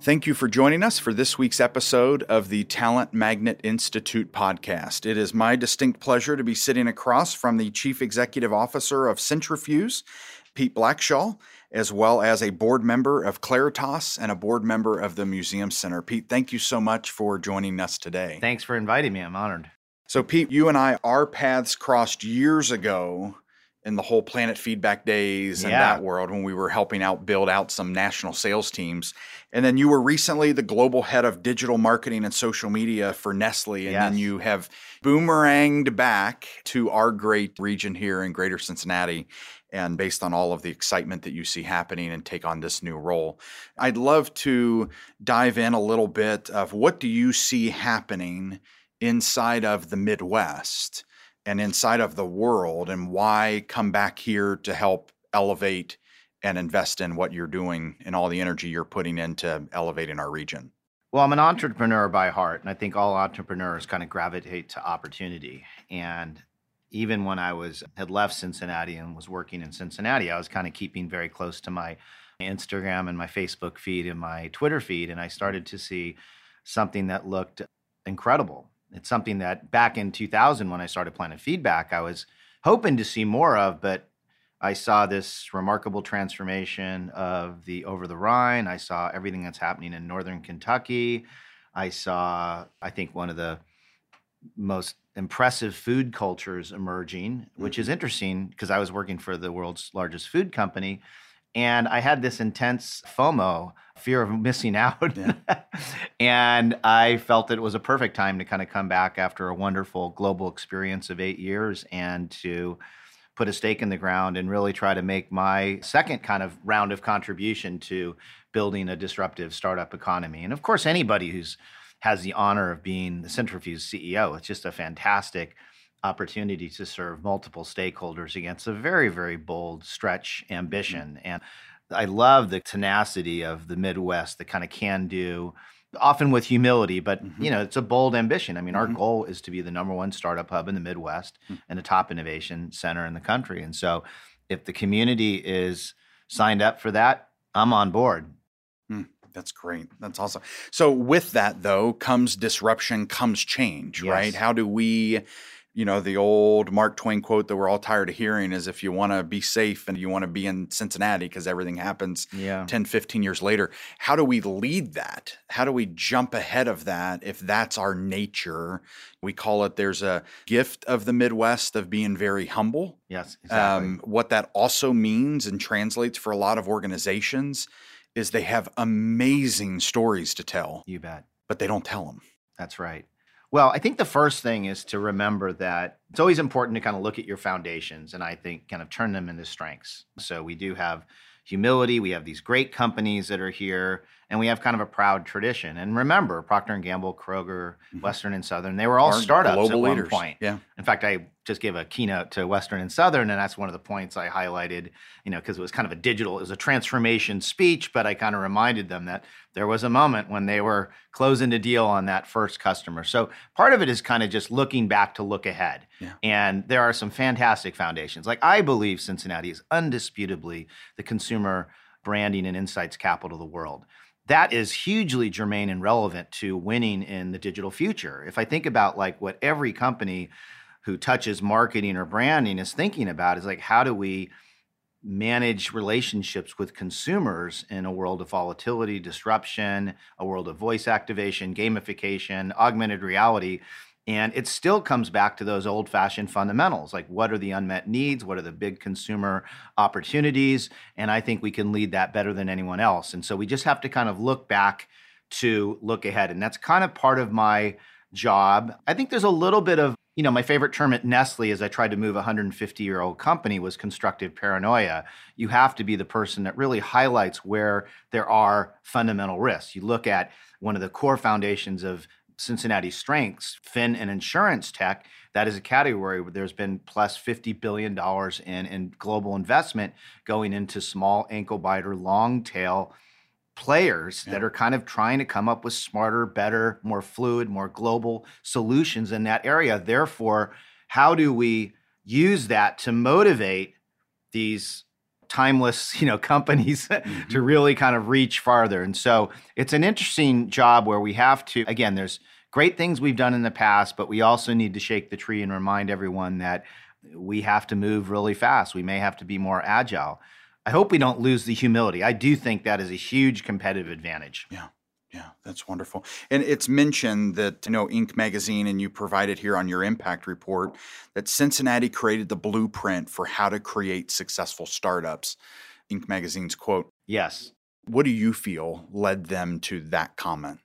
Thank you for joining us for this week's episode of the Talent Magnet Institute podcast. It is my distinct pleasure to be sitting across from the Chief Executive Officer of Cintrifuse, Pete Blackshaw, as well as a board member of Claritas and a board member of the Museum Center. Pete, thank you so much for joining us today. Thanks for inviting me. I'm honored. So, Pete, you and I, our paths crossed years ago in the whole planet feedback days and Yeah. that world when we were helping out build out some national sales teams. And then you were recently the global head of digital marketing and social media for Nestle. And then you have boomeranged back to our great region here in greater Cincinnati. And based on all of the excitement that you see happening and take on this new role, I'd love to dive in a little bit of what do you see happening inside of the Midwest and inside of the world and why come back here to help elevate and invest in what you're doing and all the energy you're putting into elevating our region. Well, I'm an entrepreneur by heart, and I think all entrepreneurs kind of gravitate to opportunity. And even when I was had left Cincinnati and was working in Cincinnati, I was kind of keeping very close to my Instagram and my Facebook feed and my Twitter feed, and I started to see something that looked incredible. It's something that back in 2000, when I started Planet Feedback, I was hoping to see more of, but I saw this remarkable transformation of the over the Rhine. I saw everything that's happening in northern Kentucky. I saw, I think, one of the most impressive food cultures emerging, which is mm-hmm. interesting because I was working for the world's largest food company. And I had this intense FOMO, fear of missing out. and I felt that it was a perfect time to kind of come back after a wonderful global experience of eight years and to put a stake in the ground and really try to make my second kind of round of contribution to building a disruptive startup economy. And of course, anybody who's has the honor of being the Cintrifuse CEO, it's just a fantastic opportunity to serve multiple stakeholders against a very, very bold stretch mm-hmm. ambition. And I love the tenacity of the Midwest, the kind of can do, often with humility, but mm-hmm. you know, it's a bold ambition. I mean, our mm-hmm. goal is to be the number one startup hub in the Midwest mm. and a top innovation center in the country. And so if the community is signed up for that, I'm on board. Mm, that's great. That's awesome. So with that though comes disruption, comes change, right? How do we you know, the old Mark Twain quote that we're all tired of hearing is if you want to be safe and you want to be in Cincinnati because everything happens Yeah. 10, 15 years later, how do we lead that? How do we jump ahead of that if that's our nature? We call it there's a gift of the Midwest of being very humble. Yes, exactly. Um, what that also means and translates for a lot of organizations is they have amazing stories to tell, you bet. but they don't tell them. That's right. Well, I think the first thing is to remember that it's always important to kind of look at your foundations and I think kind of turn them into strengths. So we do have humility, we have these great companies that are here, and we have kind of a proud tradition. And remember, Procter and Gamble, Kroger, mm-hmm. Western and Southern, they were all Our startups at one leaders. point. Yeah. In fact, I just gave a keynote to Western and Southern, and that's one of the points I highlighted, you know, because it was kind of a digital, it was a transformation speech, but I kind of reminded them that there was a moment when they were closing the deal on that first customer. So part of it is kind of just looking back to look ahead. Yeah. And there are some fantastic foundations. Like I believe Cincinnati is undisputably the consumer branding and insights capital of the world that is hugely germane and relevant to winning in the digital future. If I think about like what every company who touches marketing or branding is thinking about is like how do we manage relationships with consumers in a world of volatility, disruption, a world of voice activation, gamification, augmented reality. And it still comes back to those old fashioned fundamentals like what are the unmet needs? What are the big consumer opportunities? And I think we can lead that better than anyone else. And so we just have to kind of look back to look ahead. And that's kind of part of my job. I think there's a little bit of, you know, my favorite term at Nestle as I tried to move a 150 year old company was constructive paranoia. You have to be the person that really highlights where there are fundamental risks. You look at one of the core foundations of Cincinnati strengths, fin and insurance tech, that is a category where there's been plus $50 billion in, in global investment going into small ankle biter, long tail players yeah. that are kind of trying to come up with smarter, better, more fluid, more global solutions in that area. Therefore, how do we use that to motivate these timeless you know companies mm-hmm. to really kind of reach farther and so it's an interesting job where we have to again there's great things we've done in the past but we also need to shake the tree and remind everyone that we have to move really fast we may have to be more agile i hope we don't lose the humility i do think that is a huge competitive advantage yeah yeah, that's wonderful. And it's mentioned that, you know, Inc. magazine, and you provided here on your impact report, that Cincinnati created the blueprint for how to create successful startups. Inc. magazine's quote. Yes. What do you feel led them to that comment?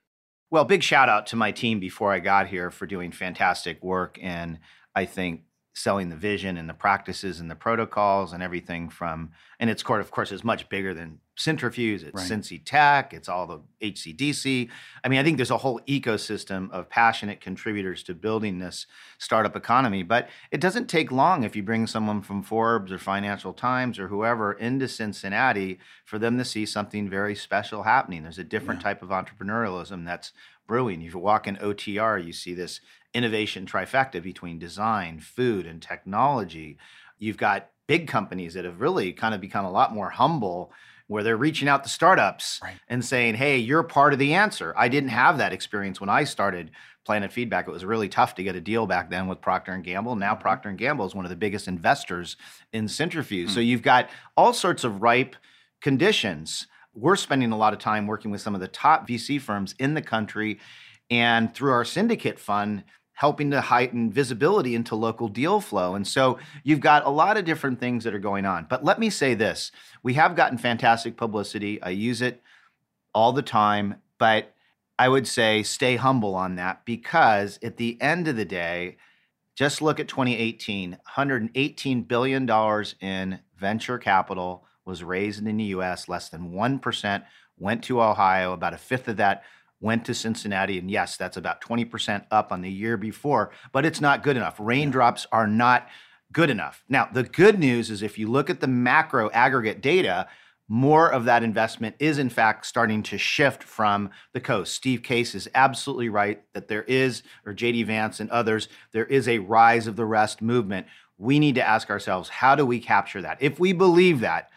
Well, big shout out to my team before I got here for doing fantastic work. And I think selling the vision and the practices and the protocols and everything from and it's court of course is much bigger than cintrifuse it's right. cincy tech it's all the hcdc i mean i think there's a whole ecosystem of passionate contributors to building this startup economy but it doesn't take long if you bring someone from forbes or financial times or whoever into cincinnati for them to see something very special happening there's a different yeah. type of entrepreneurialism that's brewing if you walk in otr you see this innovation trifecta between design, food, and technology. You've got big companies that have really kind of become a lot more humble where they're reaching out to startups right. and saying, "Hey, you're part of the answer." I didn't have that experience when I started Planet Feedback. It was really tough to get a deal back then with Procter and Gamble. Now mm-hmm. Procter and Gamble is one of the biggest investors in Cintrifuse. Mm-hmm. So you've got all sorts of ripe conditions. We're spending a lot of time working with some of the top VC firms in the country and through our syndicate fund helping to heighten visibility into local deal flow. And so you've got a lot of different things that are going on. But let me say this we have gotten fantastic publicity. I use it all the time, but I would say stay humble on that because at the end of the day, just look at 2018 $118 billion in venture capital was raised in the US, less than 1% went to Ohio, about a fifth of that went to Cincinnati. And yes, that's about 20% up on the year before, but it's not good enough. Raindrops are not good enough. Now, the good news is if you look at the macro aggregate data, more of that investment is in fact starting to shift from the coast. Steve Case is absolutely right that there is, or JD Vance and others, there is a rise of the rest movement. We need to ask ourselves, how do we capture that? If we believe that,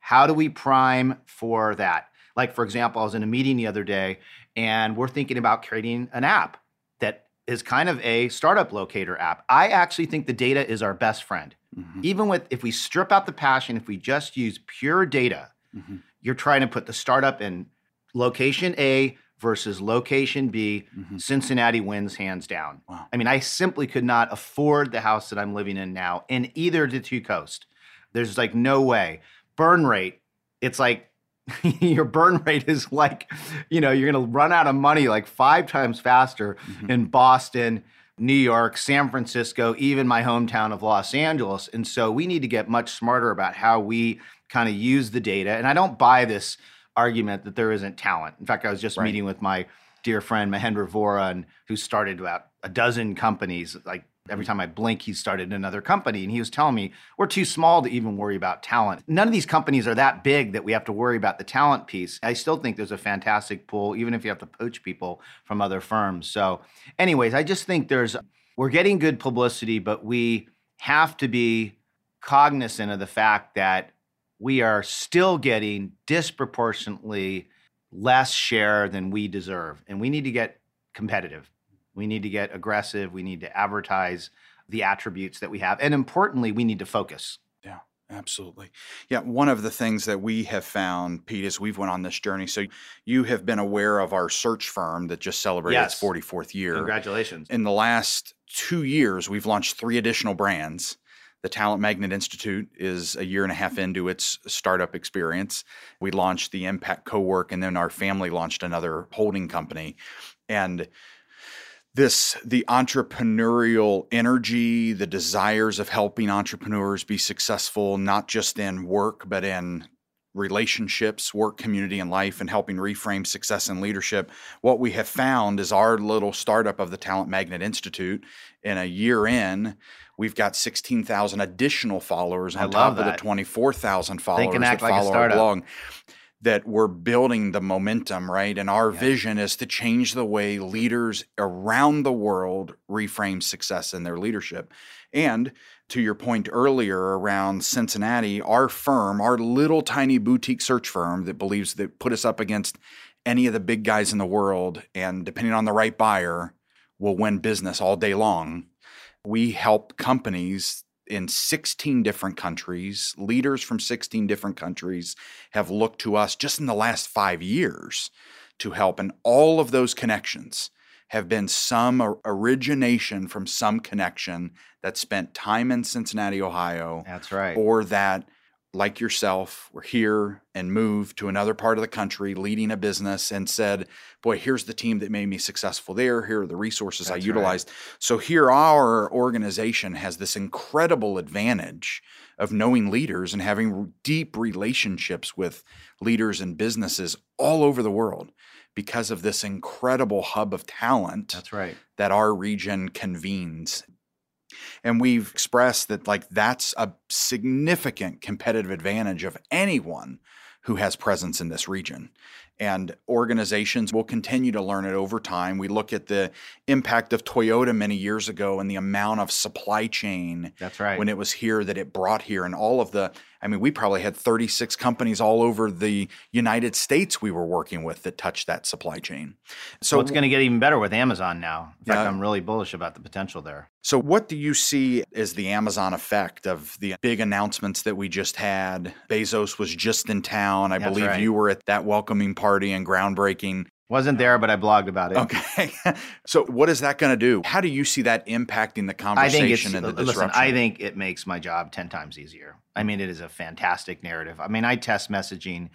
how do we prime for that? Like, for example, I was in a meeting the other day and we're thinking about creating an app that is kind of a startup locator app. I actually think the data is our best friend. Mm-hmm. Even with, if we strip out the passion, if we just use pure data, mm-hmm. you're trying to put the startup in location A versus location B, mm-hmm. Cincinnati wins hands down. Wow. I mean, I simply could not afford the house that I'm living in now in either of the two coasts. There's like no way. Burn rate, it's like your burn rate is like, you know, you're going to run out of money like five times faster mm-hmm. in Boston, New York, San Francisco, even my hometown of Los Angeles. And so we need to get much smarter about how we kind of use the data. And I don't buy this argument that there isn't talent. In fact, I was just right. meeting with my dear friend Mahendra Vora, and who started about a dozen companies like Every time I blink, he started another company. And he was telling me, we're too small to even worry about talent. None of these companies are that big that we have to worry about the talent piece. I still think there's a fantastic pool, even if you have to poach people from other firms. So, anyways, I just think there's, we're getting good publicity, but we have to be cognizant of the fact that we are still getting disproportionately less share than we deserve. And we need to get competitive. We need to get aggressive. We need to advertise the attributes that we have. And importantly, we need to focus. Yeah, absolutely. Yeah, one of the things that we have found, Pete, as we've went on this journey. So you have been aware of our search firm that just celebrated yes. its 44th year. Congratulations. In the last two years, we've launched three additional brands. The Talent Magnet Institute is a year and a half into its startup experience. We launched the Impact Cowork, and then our family launched another holding company. And this the entrepreneurial energy the desires of helping entrepreneurs be successful not just in work but in relationships, work, community, and life, and helping reframe success and leadership, what we have found is our little startup of the Talent Magnet Institute in a year in, we've got 16,000 additional followers on top that. of the 24,000 followers that follow like along that we're building the momentum, right? And our yeah. vision is to change the way leaders around the world reframe success in their leadership. And to your point earlier around Cincinnati, our firm, our little tiny boutique search firm that believes that put us up against any of the big guys in the world and depending on the right buyer will win business all day long. We help companies in 16 different countries. Leaders from 16 different countries have looked to us just in the last five years to help. And all of those connections have been some origination from some connection that spent time in Cincinnati, Ohio. That's right. Or that like yourself were here and moved to another part of the country leading a business and said, Boy, here's the team that made me successful there. Here are the resources That's I utilized. Right. So here, our organization has this incredible advantage of knowing leaders and having deep relationships with leaders and businesses all over the world because of this incredible hub of talent. That's right. That our region convenes and we've expressed that like that's a significant competitive advantage of anyone who has presence in this region and organizations will continue to learn it over time. We look at the impact of Toyota many years ago and the amount of supply chain That's right. when it was here that it brought here and all of the I mean we probably had 36 companies all over the United States we were working with that touched that supply chain. So well, it's going to get even better with Amazon now. In fact, yeah. I'm really bullish about the potential there. So what do you see as the Amazon effect of the big announcements that we just had? Bezos was just in town. I That's believe right. you were at that welcoming party party and groundbreaking. Wasn't there, but I blogged about it. Okay. so, what is that going to do? How do you see that impacting the conversation and the uh, disruption? I think it makes my job 10 times easier. I mean, it is a fantastic narrative. I mean, I test messaging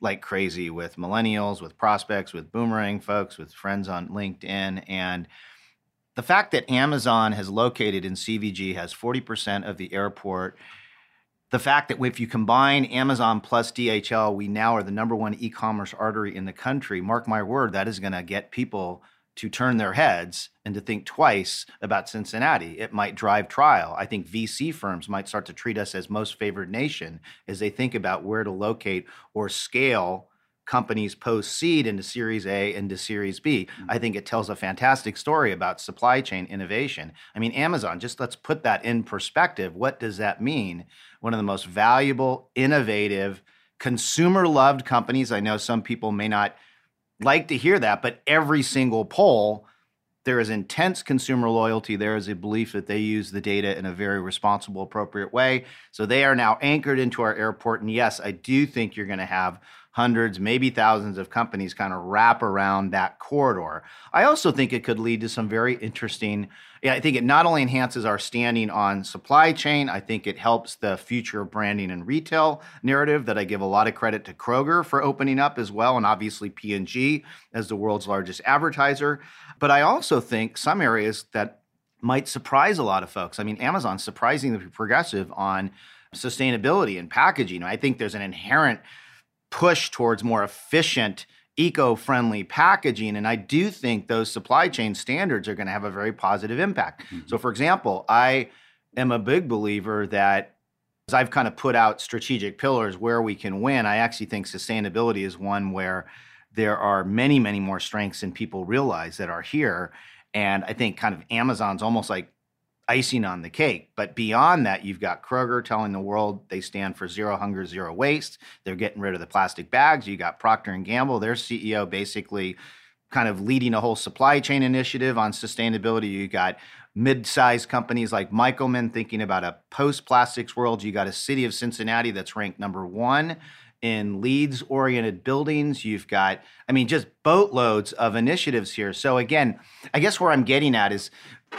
like crazy with millennials, with prospects, with boomerang folks, with friends on LinkedIn. And the fact that Amazon has located in CVG has 40% of the airport the fact that if you combine Amazon plus DHL, we now are the number one e commerce artery in the country. Mark my word, that is going to get people to turn their heads and to think twice about Cincinnati. It might drive trial. I think VC firms might start to treat us as most favored nation as they think about where to locate or scale companies post seed into Series A into Series B. Mm-hmm. I think it tells a fantastic story about supply chain innovation. I mean, Amazon, just let's put that in perspective. What does that mean? One of the most valuable, innovative, consumer loved companies. I know some people may not like to hear that, but every single poll, there is intense consumer loyalty. There is a belief that they use the data in a very responsible, appropriate way. So they are now anchored into our airport. And yes, I do think you're going to have hundreds, maybe thousands of companies kind of wrap around that corridor. I also think it could lead to some very interesting. I think it not only enhances our standing on supply chain, I think it helps the future of branding and retail narrative that I give a lot of credit to Kroger for opening up as well, and obviously P&G as the world's largest advertiser. But I also think some areas that might surprise a lot of folks. I mean, Amazon's surprisingly progressive on sustainability and packaging. I think there's an inherent push towards more efficient eco-friendly packaging. And i do think those supply chain standards are going to have a very positive impact. Mm-hmm. so for example i am a big believer that as i've kind of put out strategic pillars where we can win i actually think sustainability is one where there are many many more strengths than people realize that are here. And i think kind of amazon's almost like icing on the cake. But beyond that, you've got Kroger telling the world they stand for zero hunger, zero waste. They're getting rid of the plastic bags. You got Procter and Gamble, their CEO basically kind of leading a whole supply chain initiative on sustainability. You got mid-sized companies like Michelman thinking about a post-plastics world. You got a city of Cincinnati that's ranked number 1 in LEED oriented buildings. You've got, I mean, just boatloads of initiatives here. So, again, I guess where I'm getting at is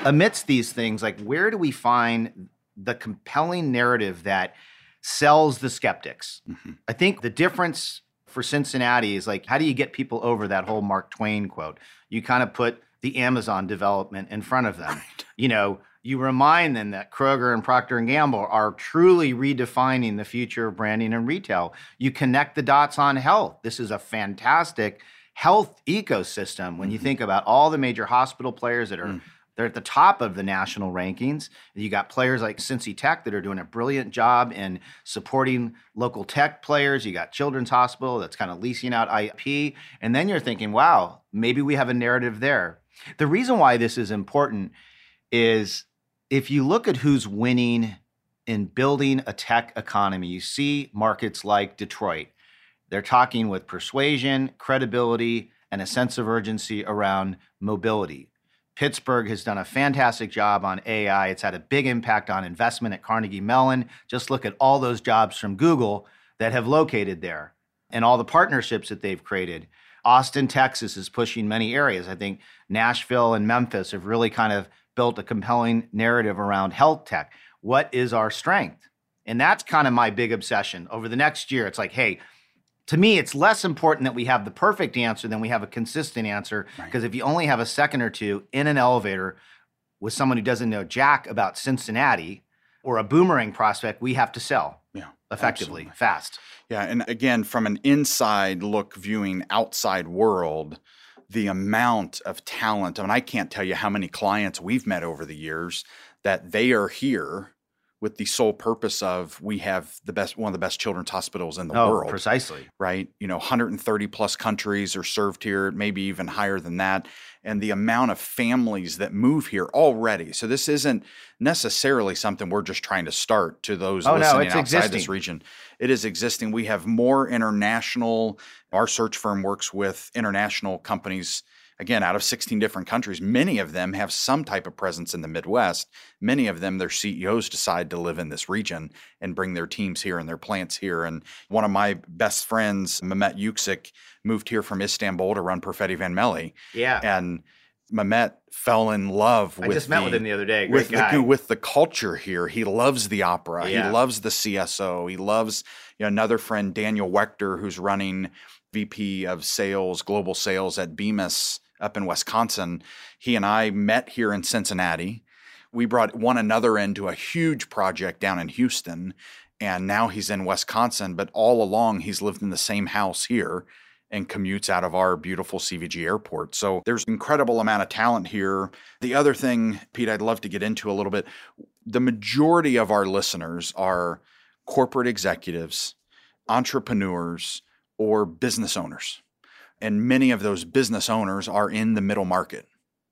amidst these things, like where do we find the compelling narrative that sells the skeptics? Mm-hmm. I think the difference for Cincinnati is like, how do you get people over that whole Mark Twain quote? You kind of put the Amazon development in front of them. Right. You know, you remind them that Kroger and Procter and Gamble are truly redefining the future of branding and retail. You connect the dots on health. This is a fantastic health ecosystem when you mm-hmm. think about all the major hospital players that are mm. They're at the top of the national rankings. You got players like Cincy Tech that are doing a brilliant job in supporting local tech players. You got Children's Hospital that's kind of leasing out IP. And then you're thinking, wow, maybe we have a narrative there. The reason why this is important is if you look at who's winning in building a tech economy, you see markets like Detroit. They're talking with persuasion, credibility, and a sense of urgency around mobility. Pittsburgh has done a fantastic job on AI. It's had a big impact on investment at Carnegie Mellon. Just look at all those jobs from Google that have located there and all the partnerships that they've created. Austin, Texas is pushing many areas. I think Nashville and Memphis have really kind of built a compelling narrative around health tech. What is our strength? And that's kind of my big obsession. Over the next year, it's like, hey, to me, it's less important that we have the perfect answer than we have a consistent answer. Because right. if you only have a second or two in an elevator with someone who doesn't know jack about Cincinnati or a boomerang prospect, we have to sell. Yeah, effectively, absolutely. fast. Yeah, and again, from an inside look viewing outside world, the amount of talent. I mean, I can't tell you how many clients we've met over the years that they are here with the sole purpose of we have the best one of the best children's hospitals in the oh, world. Precisely. Right? You know, 130 plus countries are served here, maybe even higher than that. And the amount of families that move here already. So this isn't necessarily something we're just trying to start to those oh, listening no, outside existing. this region. It is existing. We have more international. Our search firm works with international companies again, out of 16 different countries, many of them have some type of presence in the Midwest. Many of them, their CEOs decide to live in this region and bring their teams here and their plants here. And one of my best friends, Mehmet Yüksek, moved here from Istanbul to run Perfetti Van Melle. Yeah. And Mehmet fell in love I with just met the, with him the other day. Great with guy. the with the culture here. He loves the opera. Yeah. He loves the CSO. He loves you know, another friend, Daniel Wechter, who's running VP of Sales, Global Sales at Bemis up in Wisconsin. He and I met here in Cincinnati. We brought one another into a huge project down in Houston, and now he's in Wisconsin. But all along, he's lived in the same house here and commutes out of our beautiful CVG airport. So there's incredible amount of talent here. The other thing, Pete, I'd love to get into a little bit. The majority of our listeners are corporate executives, entrepreneurs, or business owners and many of those business owners are in the middle market,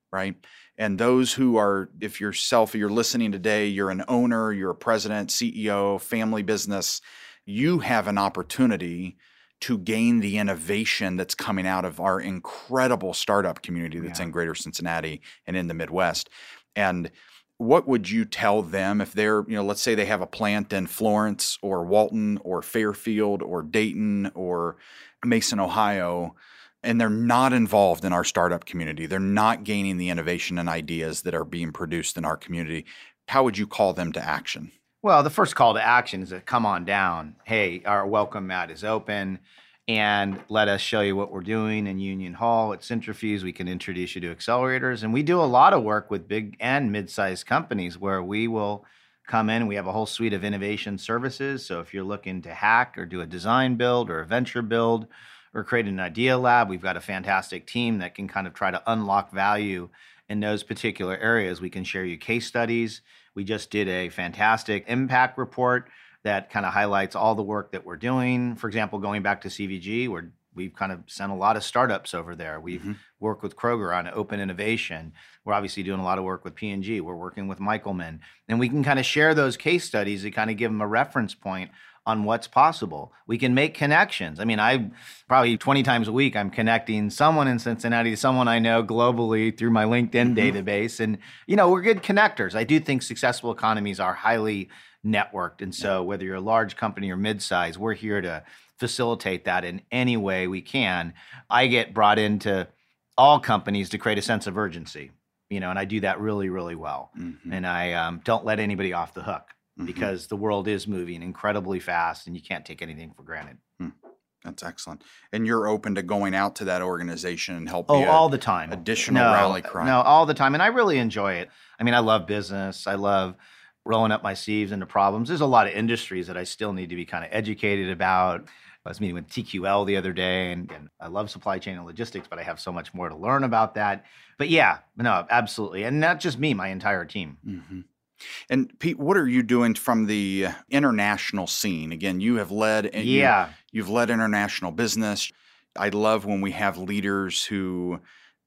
right? And those who are, if yourself, if you're listening today, you're an owner, you're a president, CEO, family business, you have an opportunity to gain the innovation that's coming out of our incredible startup community that's yeah. in greater Cincinnati and in the Midwest. And what would you tell them if they're, you know, let's say they have a plant in Florence or Walton or Fairfield or Dayton or Mason, Ohio? and they're not involved in our startup community. They're not gaining the innovation and ideas that are being produced in our community. How would you call them to action? Well, the first call to action is to come on down. Hey, our welcome mat is open and let us show you what we're doing in Union Hall at Cintrifuse. We can introduce you to accelerators. And we do a lot of work with big and mid sized companies where we will come in. We have a whole suite of innovation services. So if you're looking to hack or do a design build or a venture build, or create an idea lab. We've got a fantastic team that can kind of try to unlock value in those particular areas. We can share you case studies. We just did a fantastic impact report that kind of highlights all the work that we're doing. For example, going back to CVG, where we've kind of sent a lot of startups over there. We've mm-hmm. worked with Kroger on open innovation. We're obviously doing a lot of work with P&G. We're working with Michelman. And we can kind of share those case studies to kind of give them a reference point on what's possible. We can make connections. I mean, I probably 20 times a week I'm connecting someone in Cincinnati to someone I know globally through my LinkedIn mm-hmm. database and you know, we're good connectors. I do think successful economies are highly networked and so whether you're a large company or mid-size, we're here to facilitate that in any way we can. I get brought into all companies to create a sense of urgency, you know, and I do that really really well. Mm-hmm. And I um, don't let anybody off the hook mm-hmm. because the world is moving incredibly fast and you can't take anything for granted. Hmm. That's excellent. And you're open to going out to that organization and help. Oh, all the time. Additional no, rally cry. No, all the time. And I really enjoy it. I mean, I love business. I love rolling up my sleeves into problems. There's a lot of industries that I still need to be kind of educated about. I was meeting with TQL the other day, and, and, I love supply chain and logistics, but I have so much more to learn about that. But yeah, no, absolutely. And not just me, my entire team. Mm-hmm. And Pete, what are you doing from the international scene? Again, you have led yeah. You, you've led international business. I love when we have leaders who,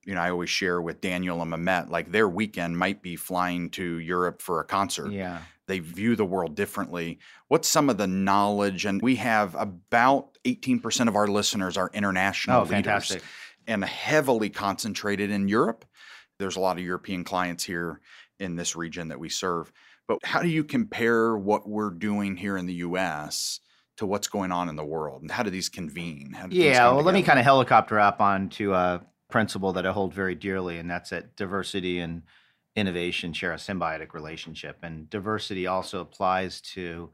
you know, I always share with Daniel and Mehmet, like their weekend might be flying to Europe for a concert. Yeah. They view the world differently. What's some of the knowledge? And we have about 18% of our listeners are international oh, leaders fantastic. and heavily concentrated in Europe. There's a lot of European clients here in this region that we serve. But how do you compare what we're doing here in the US to what's going on in the world? And how do these convene? Do yeah, well, let me kind of helicopter up onto a principle that I hold very dearly, and that's that diversity and innovation share a symbiotic relationship. And diversity also applies to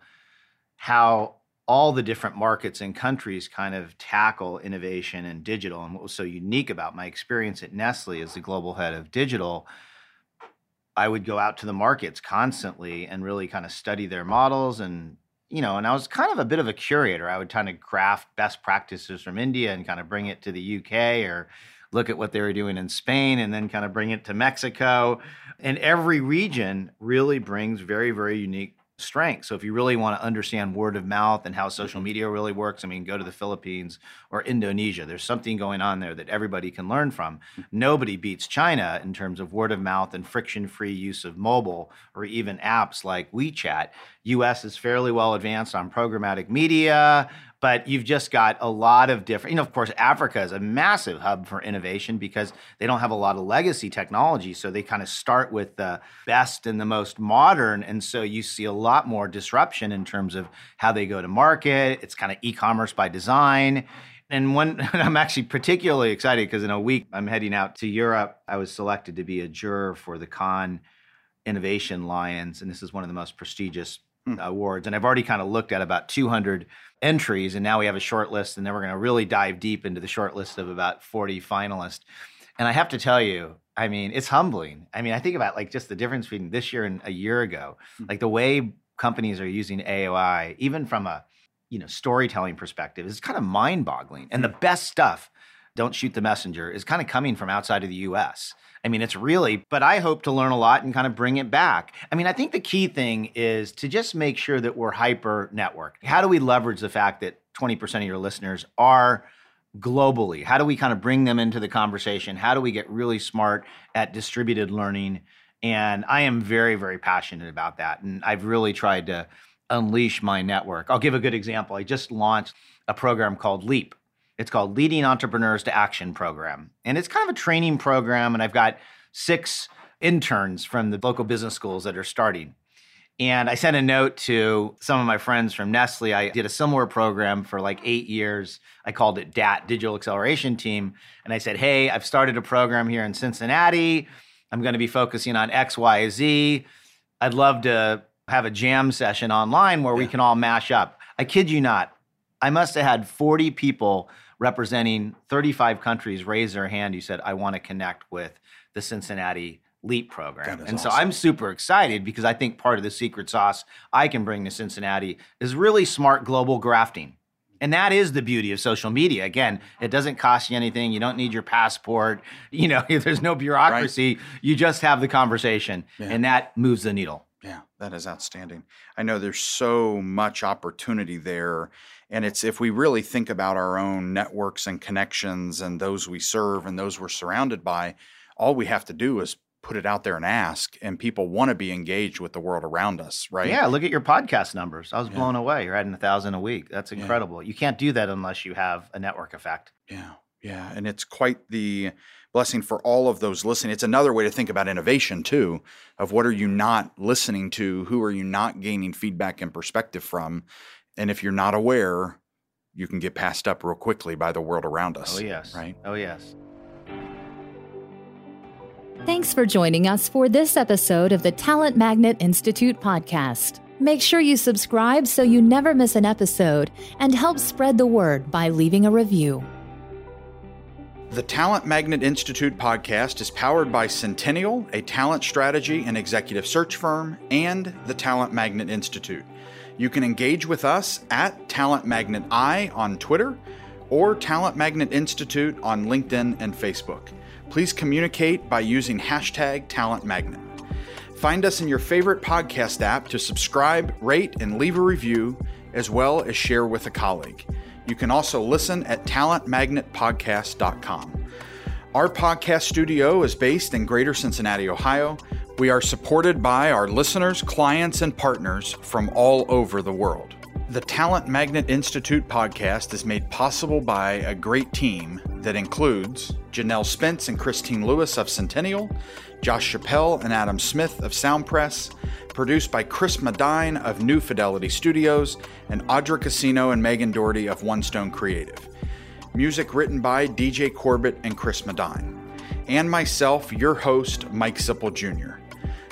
how all the different markets and countries kind of tackle innovation and digital. And what was so unique about my experience at Nestle as the global head of digital I would go out to the markets constantly and really kind of study their models and you know, and I was kind of a bit of a curator. I would kind of craft best practices from India and kind of bring it to the UK or look at what they were doing in Spain and then kind of bring it to Mexico. And every region really brings very, very unique strength. So if you really want to understand word of mouth and how social media really works, I mean, go to the Philippines or Indonesia. There's something going on there that everybody can learn from. Nobody beats China in terms of word of mouth and friction-free use of mobile or even apps like WeChat. US is fairly well advanced on programmatic media, but you've just got a lot of different, you know, of course, Africa is a massive hub for innovation because they don't have a lot of legacy technology. So they kind of start with the best and the most modern. And so you see a lot more disruption in terms of how they go to market. It's kind of e commerce by design. And one, I'm actually particularly excited because in a week I'm heading out to Europe. I was selected to be a juror for the Cannes Innovation Lions, and this is one of the most prestigious hmm. awards. And I've already kind of looked at about 200 entries, and now we have a short list, and then we're going to really dive deep into the short list of about 40 finalists. And I have to tell you, I mean, it's humbling. I mean, I think about like just the difference between this year and a year ago, mm-hmm. like the way companies are using AOI, even from a you know storytelling perspective, is kind of mind-boggling. And the hmm. best stuff, don't shoot the messenger, is kind of coming from outside of the U.S. I mean, it's really, but I hope to learn a lot and kind of bring it back. I mean, I think the key thing is to just make sure that we're hyper networked. How do we leverage the fact that 20% of your listeners are globally? How do we kind of bring them into the conversation? How do we get really smart at distributed learning? And I am very, very passionate about that. And I've really tried to unleash my network. I'll give a good example. I just launched a program called Leap. It's called Leading Entrepreneurs to Action Program. And it's kind of a training program. And I've got six interns from the local business schools that are starting. And I sent a note to some of my friends from Nestle. I did a similar program for like eight years. I called it DAT, Digital Acceleration Team. And I said, hey, I've started a program here in Cincinnati. I'm going to be focusing on X, Y, Z. I'd love to have a jam session online where yeah. we can all mash up. I kid you not. I must have had 40 people representing 35 countries raised their hand who said, I want to connect with the Cincinnati LEAP program. And awesome. so I'm super excited because I think part of the secret sauce I can bring to Cincinnati is really smart global grafting. And that is the beauty of social media. Again, it doesn't cost you anything. You don't need your passport. You know, there's no bureaucracy. Right. You just have the conversation, yeah. and that moves the needle. Yeah, that is outstanding. I know there's so much opportunity there. And it's if we really think about our own networks and connections and those we serve and those we're surrounded by, all we have to do is put it out there and ask and people want to be engaged with the world around us right? Yeah look at your podcast numbers. I was yeah. blown away. You're adding a thousand a week. That's incredible. Yeah. you can't do that unless you have a network effect. Yeah yeah and it's quite the blessing for all of those listening. It's another way to think about innovation too of what are you not listening to? Who are you not gaining feedback and perspective from and if you're not aware, you can get passed up real quickly by the world around us. Oh, yes. Right? Oh, yes. Thanks for joining us for this episode of the Talent Magnet Institute podcast. Make sure you subscribe so you never miss an episode and help spread the word by leaving a review. The Talent Magnet Institute podcast is powered by Centennial, a talent strategy and executive search firm, and the Talent Magnet Institute. You can engage with us at Talent Magnet I on Twitter or Talent Magnet Institute on LinkedIn and Facebook. Please communicate by using hashtag Talent Magnet. Find us in your favorite podcast app to subscribe, rate, and leave a review, as well as share with a colleague. You can also listen at talentmagnetpodcast.com. Our podcast studio is based in Greater Cincinnati, Ohio. We are supported by our listeners, clients, and partners from all over the world. The Talent Magnet Institute podcast is made possible by a great team that includes Janelle Spence and Christine Lewis of Centennial, Josh Chappelle and Adam Smith of Soundpress, produced by Chris Madine of New Fidelity Studios, and Audra Casino and Megan Doherty of One Stone Creative. Music written by DJ Corbett and Chris Madine. And myself, your host, Mike Sipple Jr.